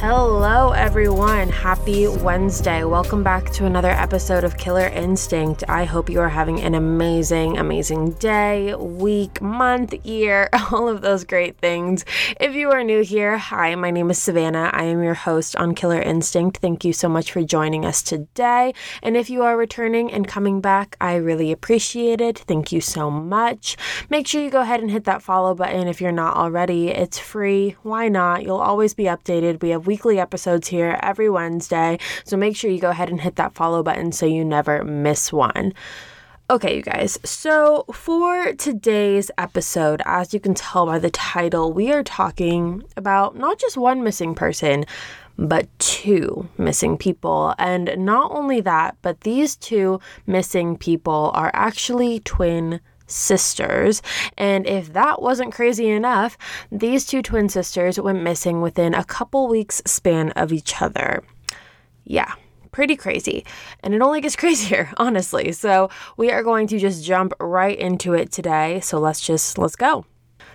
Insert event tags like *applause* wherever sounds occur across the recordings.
Hello, everyone. Happy Wednesday. Welcome back to another episode of Killer Instinct. I hope you are having an amazing, amazing day, week, month, year, *laughs* all of those great things. If you are new here, hi, my name is Savannah. I am your host on Killer Instinct. Thank you so much for joining us today. And if you are returning and coming back, I really appreciate it. Thank you so much. Make sure you go ahead and hit that follow button if you're not already. It's free. Why not? You'll always be updated. We have weekly episodes here every Wednesday. So make sure you go ahead and hit that follow button so you never miss one. Okay, you guys. So, for today's episode, as you can tell by the title, we are talking about not just one missing person, but two missing people. And not only that, but these two missing people are actually twin sisters. And if that wasn't crazy enough, these two twin sisters went missing within a couple weeks span of each other. Yeah, pretty crazy. And it only gets *laughs* crazier, honestly. So we are going to just jump right into it today. So let's just let's go.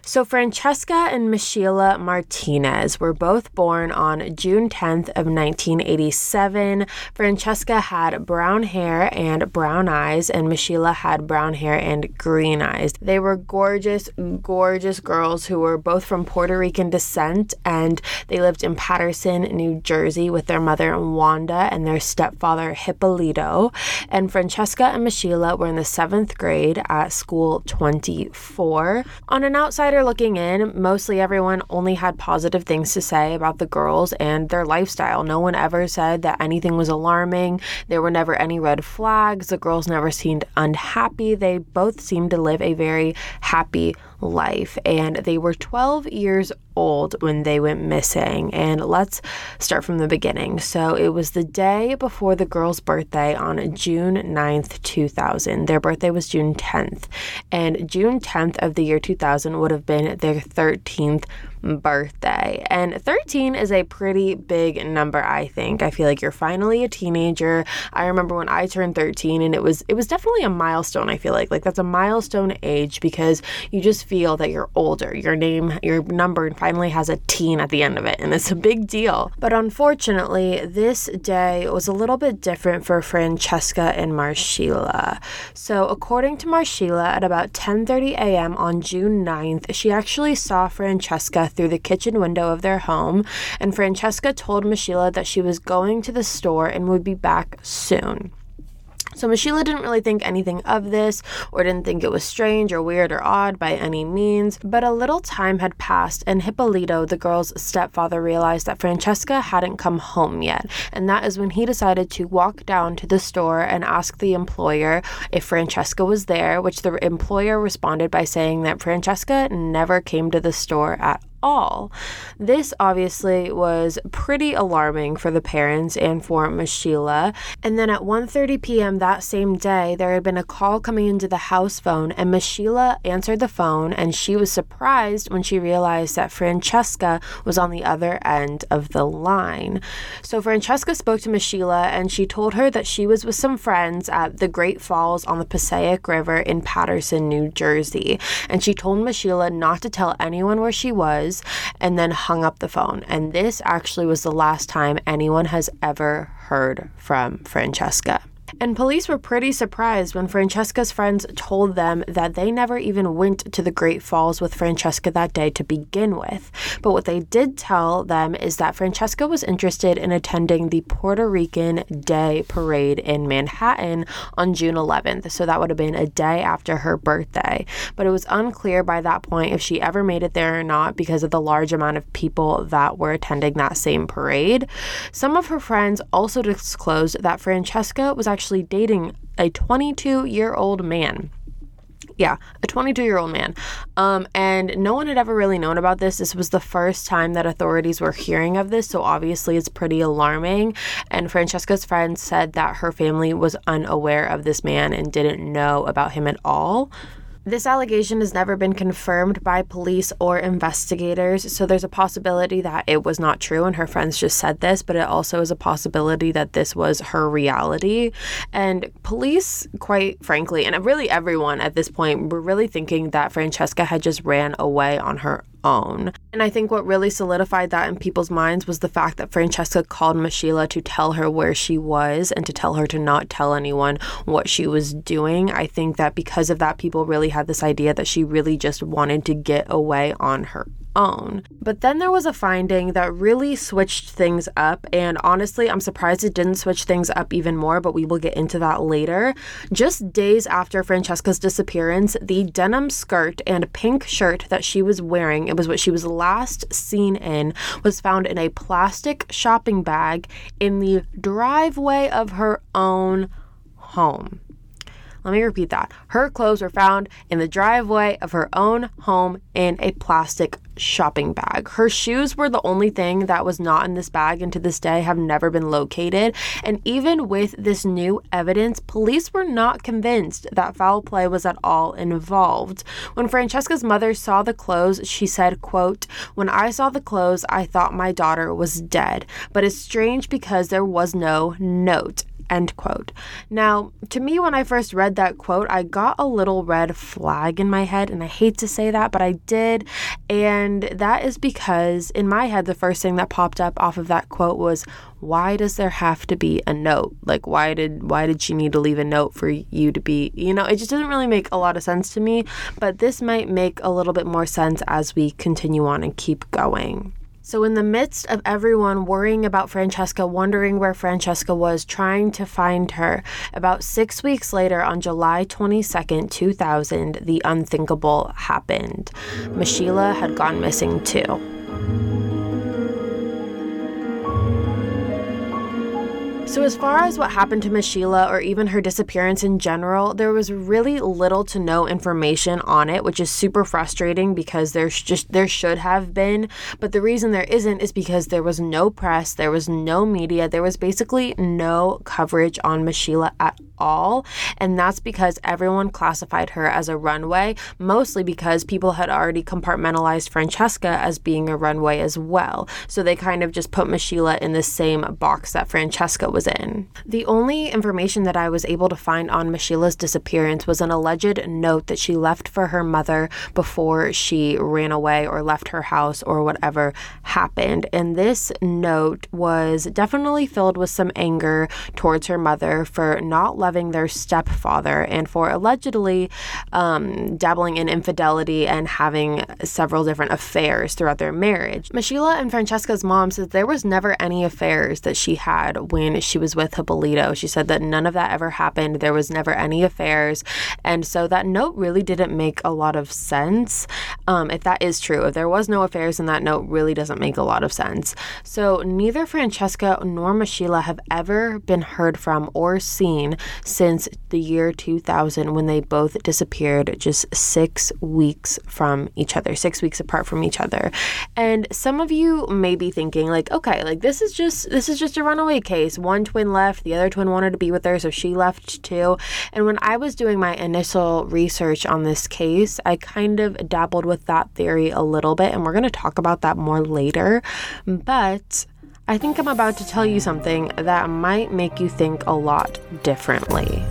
So, Francesca and Michela Martinez were both born on June 10th of 1987. Francesca had brown hair and brown eyes, and Michela had brown hair and green eyes. They were gorgeous, gorgeous girls who were both from Puerto Rican descent, and they lived in Paterson, New Jersey, with their mother Wanda and their stepfather Hippolito. And Francesca and Michela were in the seventh grade at school 24. On an outside outsider looking in, mostly everyone only had positive things to say about the girls and their lifestyle. No one ever said that anything was alarming. There were never any red flags. The girls never seemed unhappy. They both seemed to live a very happy life. And they were 12 years old when they went missing. And let's start from the beginning. So it was the day before the girl's birthday on June 9th, 2000. Their birthday was June 10th. And June 10th of the year 2000 would have been their 13th birthday. And 13 is a pretty big number, I think. I feel like you're finally a teenager. I remember when I turned 13 and it was it was definitely a milestone, I feel like. Like that's a milestone age because you just feel that you're older. Your name, your number finally has a teen at the end of it and it's a big deal. But unfortunately, this day was a little bit different for Francesca and Marshila. So, according to Marshila, at about 10:30 a.m. on June 9th, she actually saw Francesca through the kitchen window of their home, and Francesca told Michela that she was going to the store and would be back soon. So Michela didn't really think anything of this or didn't think it was strange or weird or odd by any means, but a little time had passed and Hippolito, the girl's stepfather, realized that Francesca hadn't come home yet, and that is when he decided to walk down to the store and ask the employer if Francesca was there, which the employer responded by saying that Francesca never came to the store at all. This obviously was pretty alarming for the parents and for Michela. And then at 1:30 p.m. that same day, there had been a call coming into the house phone and Michela answered the phone and she was surprised when she realized that Francesca was on the other end of the line. So Francesca spoke to Michela and she told her that she was with some friends at the Great Falls on the Passaic River in Paterson, New Jersey. And she told Michela not to tell anyone where she was and then hung up the phone. And this actually was the last time anyone has ever heard from Francesca. And police were pretty surprised when Francesca's friends told them that they never even went to the Great Falls with Francesca that day to begin with. But what they did tell them is that Francesca was interested in attending the Puerto Rican Day Parade in Manhattan on June 11th. So that would have been a day after her birthday. But it was unclear by that point if she ever made it there or not because of the large amount of people that were attending that same parade. Some of her friends also disclosed that Francesca was actually actually dating a 22 year old man. Yeah, a 22 year old man. Um, and no one had ever really known about this. This was the first time that authorities were hearing of this, so obviously it's pretty alarming. And Francesca's friend said that her family was unaware of this man and didn't know about him at all. This allegation has never been confirmed by police or investigators, so there's a possibility that it was not true and her friends just said this, but it also is a possibility that this was her reality. And police, quite frankly, and really everyone at this point, were really thinking that Francesca had just ran away on her own. And I think what really solidified that in people's minds was the fact that Francesca called Michela to tell her where she was and to tell her to not tell anyone what she was doing. I think that because of that, people really had this idea that she really just wanted to get away on her own. But then there was a finding that really switched things up, and honestly, I'm surprised it didn't switch things up even more, but we will get into that later. Just days after Francesca's disappearance, the denim skirt and pink shirt that she was wearing, it was what she was last seen in, was found in a plastic shopping bag in the driveway of her own home. Let me repeat that. Her clothes were found in the driveway of her own home in a plastic shopping bag. Her shoes were the only thing that was not in this bag and to this day have never been located. And even with this new evidence, police were not convinced that foul play was at all involved. When Francesca's mother saw the clothes, she said, quote, "When I saw the clothes, I thought my daughter was dead, but it's strange because there was no note." End quote. Now, to me, when I first read that quote, I got a little red flag in my head, and I hate to say that, but I did. And that is because in my head, the first thing that popped up off of that quote was, why does there have to be a note? Like, why did why did she need to leave a note for you to be? You know, it just doesn't really make a lot of sense to me. But this might make a little bit more sense as we continue on and keep going. So, in the midst of everyone worrying about Francesca, wondering where Francesca was, trying to find her, about six weeks later, on July 22nd, 2000, the unthinkable happened. Michela had gone missing too. So, as far as what happened to Michela or even her disappearance in general, there was really little to no information on it, which is super frustrating because there's just there should have been. But the reason there isn't is because there was no press, there was no media, there was basically no coverage on Michela at all. And that's because everyone classified her as a runaway, mostly because people had already compartmentalized Francesca as being a runaway as well. So they kind of just put Michela in the same box that Francesca was in. The only information that I was able to find on Michela's disappearance was an alleged note that she left for her mother before she ran away or left her house or whatever happened. And this note was definitely filled with some anger towards her mother for not loving their stepfather and for allegedly um, dabbling in infidelity and having several different affairs throughout their marriage. Michela and Francesca's mom says there was never any affairs that she had when she was with Hippolito. She said that none of that ever happened. There was never any affairs. And so that note really didn't make a lot of sense. Um, if that is true, if there was no affairs, then that note really doesn't make a lot of sense. So neither Francesca nor Michela have ever been heard from or seen since the year 2000 when they both disappeared just six weeks from each other, six weeks apart from each other. And some of you may be thinking, like, okay, like this is just this is just a runaway case. One twin left, the other twin wanted to be with her, so she left too. And when I was doing my initial research on this case, I kind of dabbled with that theory a little bit, and we're going to talk about that more later. But I think I'm about to tell you something that might make you think a lot differently.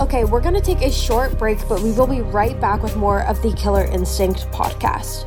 Okay, we're going to take a short break, but we will be right back with more of the Killer Instinct podcast.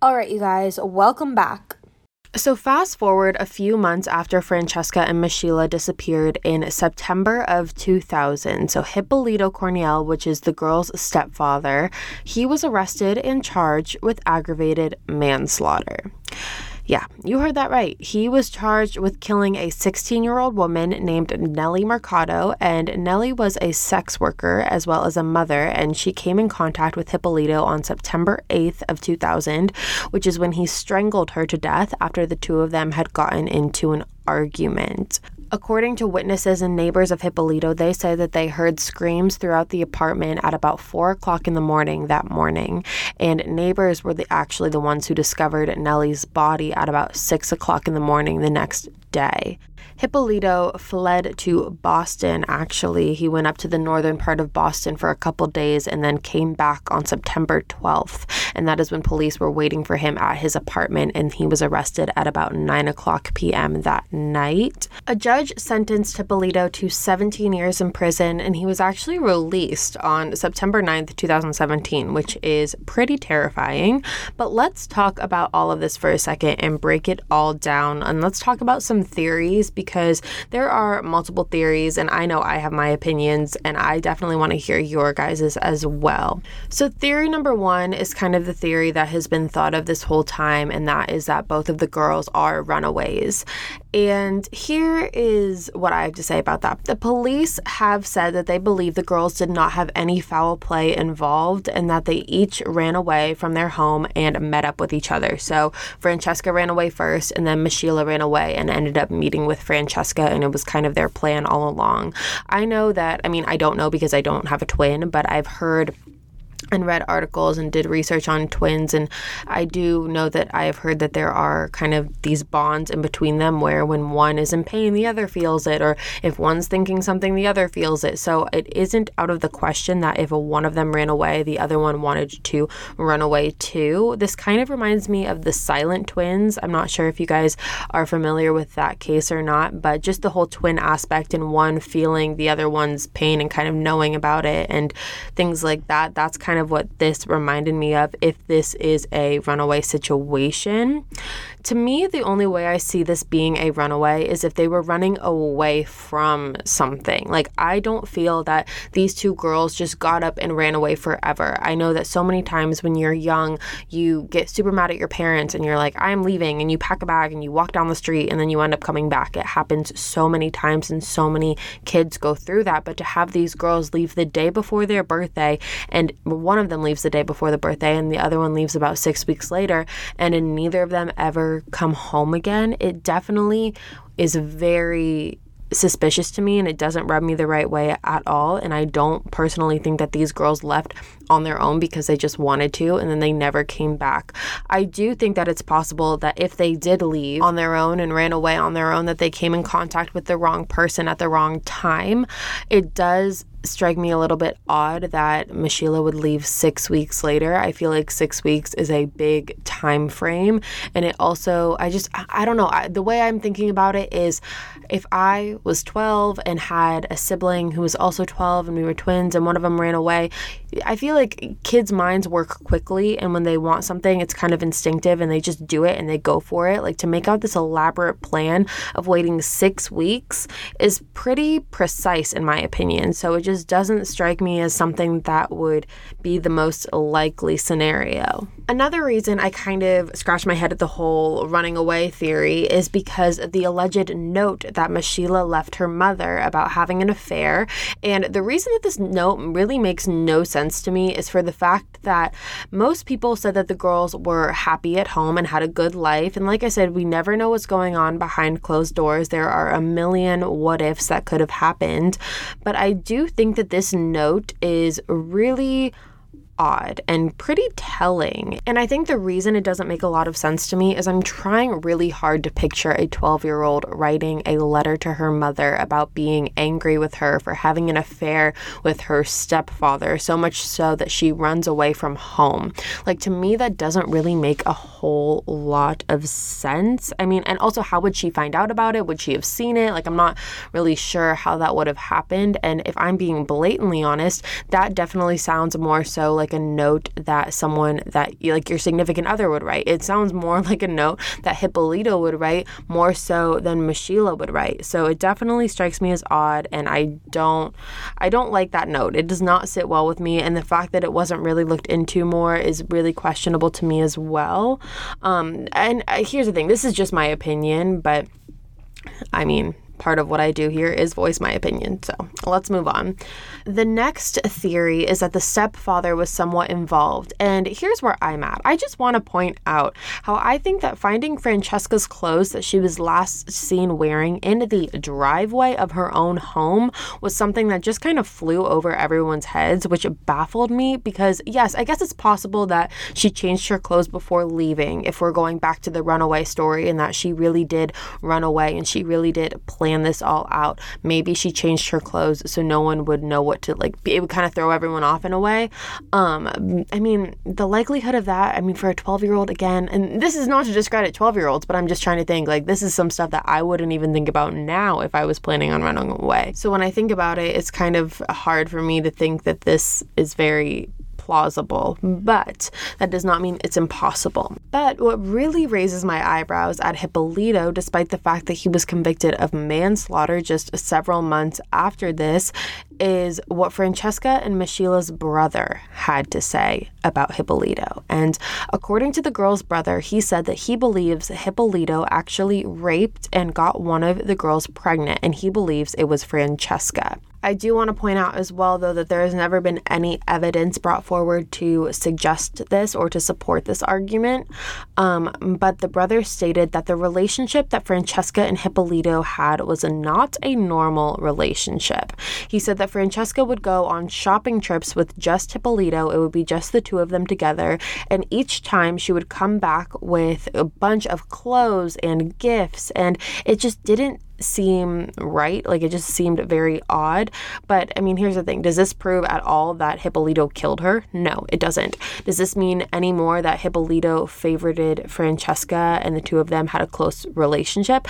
All right, you guys, welcome back. So, fast forward a few months after Francesca and Michela disappeared in September of 2000. So, Hippolito Corniel, which is the girl's stepfather, he was arrested and charged with aggravated manslaughter. Yeah, you heard that right. He was charged with killing a 16 year old woman named Nellie Mercado, and Nellie was a sex worker as well as a mother, and she came in contact with Hippolito on September 8th of 2000, which is when he strangled her to death after the two of them had gotten into an argument. According to witnesses and neighbors of Hippolito, they say that they heard screams throughout the apartment at about four o'clock in the morning that morning, and neighbors were the, actually the ones who discovered Nellie's body at about six o'clock in the morning the next day. Hippolito fled to Boston, actually. He went up to the northern part of Boston for a couple days and then came back on September 12th. And that is when police were waiting for him at his apartment, and he was arrested at about 9 o'clock p.m. that night. A judge sentenced Hippolito to 17 years in prison, and he was actually released on September 9th, 2017, which is pretty terrifying. But let's talk about all of this for a second and break it all down. And let's talk about some theories because there are multiple theories, and I know I have my opinions, and I definitely want to hear your guys's as well. So, theory number one is kind of the theory that has been thought of this whole time, and that is that both of the girls are runaways. And here is what I have to say about that. The police have said that they believe the girls did not have any foul play involved and that they each ran away from their home and met up with each other. So Francesca ran away first, and then Michela ran away and ended up meeting with Francesca, and it was kind of their plan all along. I know that, I mean, I don't know because I don't have a twin, but I've heard and read articles and did research on twins and I do know that I have heard that there are kind of these bonds in between them where when one is in pain the other feels it or if one's thinking something the other feels it. So it isn't out of the question that if one of them ran away the other one wanted to run away too. This kind of reminds me of the silent twins. I'm not sure if you guys are familiar with that case or not but just the whole twin aspect and one feeling the other one's pain and kind of knowing about it and things like that that's kind kind of what this reminded me of if this is a runaway situation. To me, the only way I see this being a runaway is if they were running away from something. Like, I don't feel that these two girls just got up and ran away forever. I know that so many times when you're young, you get super mad at your parents and you're like, I'm leaving, and you pack a bag and you walk down the street and then you end up coming back. It happens so many times, and so many kids go through that. But to have these girls leave the day before their birthday, and one of them leaves the day before the birthday, and the other one leaves about six weeks later, and in neither of them ever come home again, it definitely is very suspicious to me and it doesn't rub me the right way at all. And I don't personally think that these girls left on their own because they just wanted to and then they never came back. I do think that it's possible that if they did leave on their own and ran away on their own, that they came in contact with the wrong person at the wrong time. It does strike me a little bit odd that Michela would leave six weeks later. I feel like six weeks is a big time frame. And it also, I just, I don't know. I, the way I'm thinking about it is if I was 12 and had a sibling who was also 12 and we were twins and one of them ran away, I feel like kids' minds work quickly. And when they want something, it's kind of instinctive and they just do it and they go for it. Like to make out this elaborate plan of waiting six weeks is pretty precise, in my opinion. So it just doesn't strike me as something that would be the most likely scenario. Another reason I kind of scratch my head at the whole running away theory is because the alleged note that Michela left her mother about having an affair. And the reason that this note really makes no sense to me is for the fact that most people said that the girls were happy at home and had a good life. And like I said, we never know what's going on behind closed doors. There are a million what ifs that could have happened. But I do think that this note is really odd and pretty telling. And I think the reason it doesn't make a lot of sense to me is I'm trying really hard to picture a 12 year old writing a letter to her mother about being angry with her for having an affair with her stepfather, so much so that she runs away from home. Like, to me, that doesn't really make a whole lot of sense. I mean, and also, how would she find out about it? Would she have seen it? Like, I'm not really sure how that would have happened. And if I'm being blatantly honest, that definitely sounds more so like like a note that someone that like your significant other would write. It sounds more *laughs* like a note that Hippolito would write more so than Michela would write. So it definitely strikes me as odd and I don't I don't like that note. It does not sit well with me and the fact that it wasn't really looked into more is really questionable to me as well. Um, and uh, here's the thing, this is just my opinion, but I mean, part of what I do here is voice my opinion. So let's move on. The next theory is that the stepfather was somewhat involved. And here's where I'm at. I just want to point out how I think that finding Francesca's clothes that she was last seen wearing in the driveway of her own home was something that just kind of flew over everyone's heads, which baffled me because, yes, I guess it's possible that she changed her clothes before leaving if we're going back to the runaway story and that she really did run away and she really did plan this all out. Maybe she changed her clothes so no one would know what to like it would kind of throw everyone off in a way. Um, I mean, the likelihood of that, I mean, for a 12 year old, again, and this is not to discredit 12 year olds, but I'm just trying to think like this is some stuff that I wouldn't even think about now if I was planning on running away. So when I think about it, it's kind of hard for me to think that this is very plausible, but that does not mean it's impossible. But what really raises my eyebrows at Hippolito, despite the fact that he was convicted of manslaughter just several months after this, is what Francesca and Michela's brother had to say about Hippolito. And according to the girl's brother, he said that he believes Hippolito actually raped and got one of the girls pregnant, and he believes it was Francesca. I do want to point out as well, though, that there has never been any evidence brought forward to suggest this or to support this argument. Um, but the brother stated that the relationship that Francesca and Hippolito had was not a normal relationship. He said that Francesca would go on shopping trips with just Hippolito, it would be just the two of them together, and each time she would come back with a bunch of clothes and gifts, and it just didn't seem right. Like it just seemed very odd. But I mean, here's the thing does this prove at all that Hippolito killed her? No, it doesn't. Does this mean any more that Hippolito favorited Francesca and the two of them had a close relationship?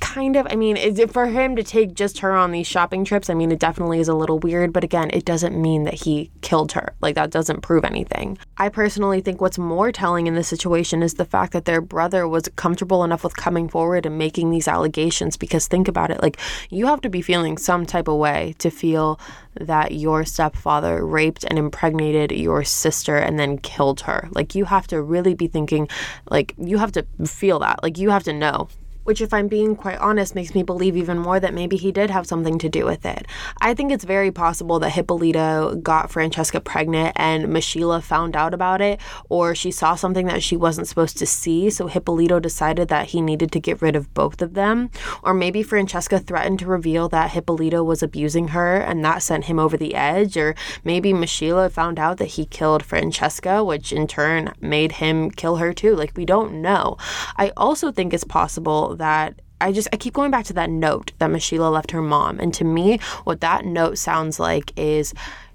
Kind of. I mean, it, for him to take just her on these shopping trips, I mean, it definitely is a little weird, but again, it doesn't mean that he killed her. Like, that doesn't prove anything. I personally think what's more telling in this situation is the fact that their brother was comfortable enough with coming forward and making these allegations because think about it like, you have to be feeling some type of way to feel that your stepfather raped and impregnated your sister and then killed her. Like, you have to really be thinking, like, you have to feel that. Like, you have to know which, if I'm being quite honest, makes me believe even more that maybe he did have something to do with it. I think it's very possible that Hippolito got Francesca pregnant and Michela found out about it, or she saw something that she wasn't supposed to see, so Hippolito decided that he needed to get rid of both of them. Or maybe Francesca threatened to reveal that Hippolito was abusing her and that sent him over the edge, or maybe Michela found out that he killed Francesca, which in turn made him kill her too. Like, we don't know. I also think it's possible that I just I keep going back to that note that Michela left her mom. And to me, what that note sounds like is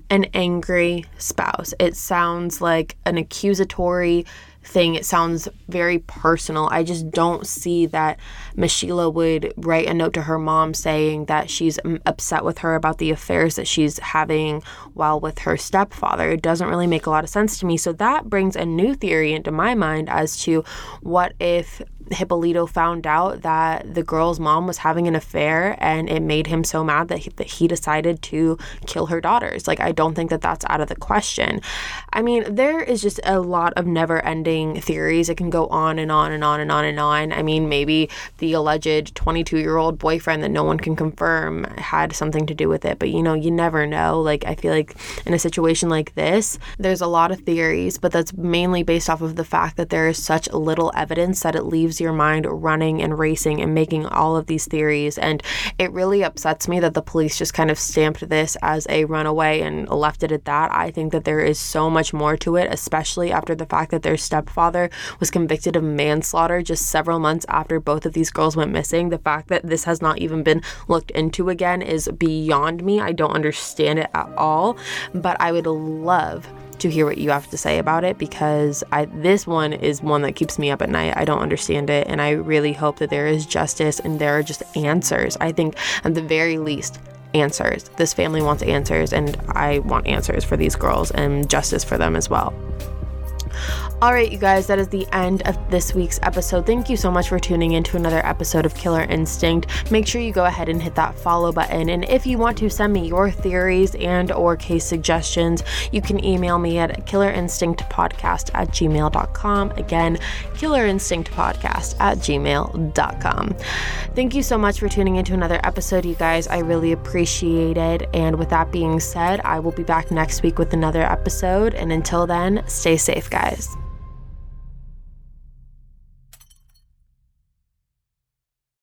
an angry spouse. It sounds like an accusatory thing. It sounds very personal. I just don't see that Michela would write a note to her mom saying that she's um, upset with her about the affairs that she's having while with her stepfather. It doesn't really make a lot of sense to me. So that brings a new theory into my mind as to what if Hippolito found out that the girl's mom was having an affair and it made him so mad that he, that he decided to kill her daughters. Like, I don't think that that's out of the question. I mean, there is just a lot of never ending theories. It can go on and on and on and on and on. I mean, maybe the alleged 22 year old boyfriend that no one can confirm had something to do with it, but you know, you never know. Like, I feel like in a situation like this, there's a lot of theories, but that's mainly based off of the fact that there is such little evidence that it leaves leaves your mind running and racing and making all of these theories. And it really upsets me that the police just kind of stamped this as a runaway and left it at that. I think that there is so much more to it, especially after the fact that their stepfather was convicted of manslaughter just several months after both of these girls went missing. The fact that this has not even been looked into again is beyond me. I don't understand it at all, but I would love to hear what you have to say about it because I this one is one that keeps me up at night. I don't understand it and I really hope that there is justice and there are just answers. I think at the very least answers. This family wants answers, and I want answers for these girls and justice for them as well. All right, you guys, that is the end of this week's episode. Thank you so much for tuning in to another episode of Killer Instinct. Make sure you go ahead and hit that follow button. And if you want to send me your theories and or case suggestions, you can email me at killerinstinctpodcast at gmail.com. Again, killerinstinctpodcast at gmail.com. Thank you so much for tuning into another episode, you guys. I really appreciate it. And with that being said, I will be back next week with another episode. And until then, stay safe, guys.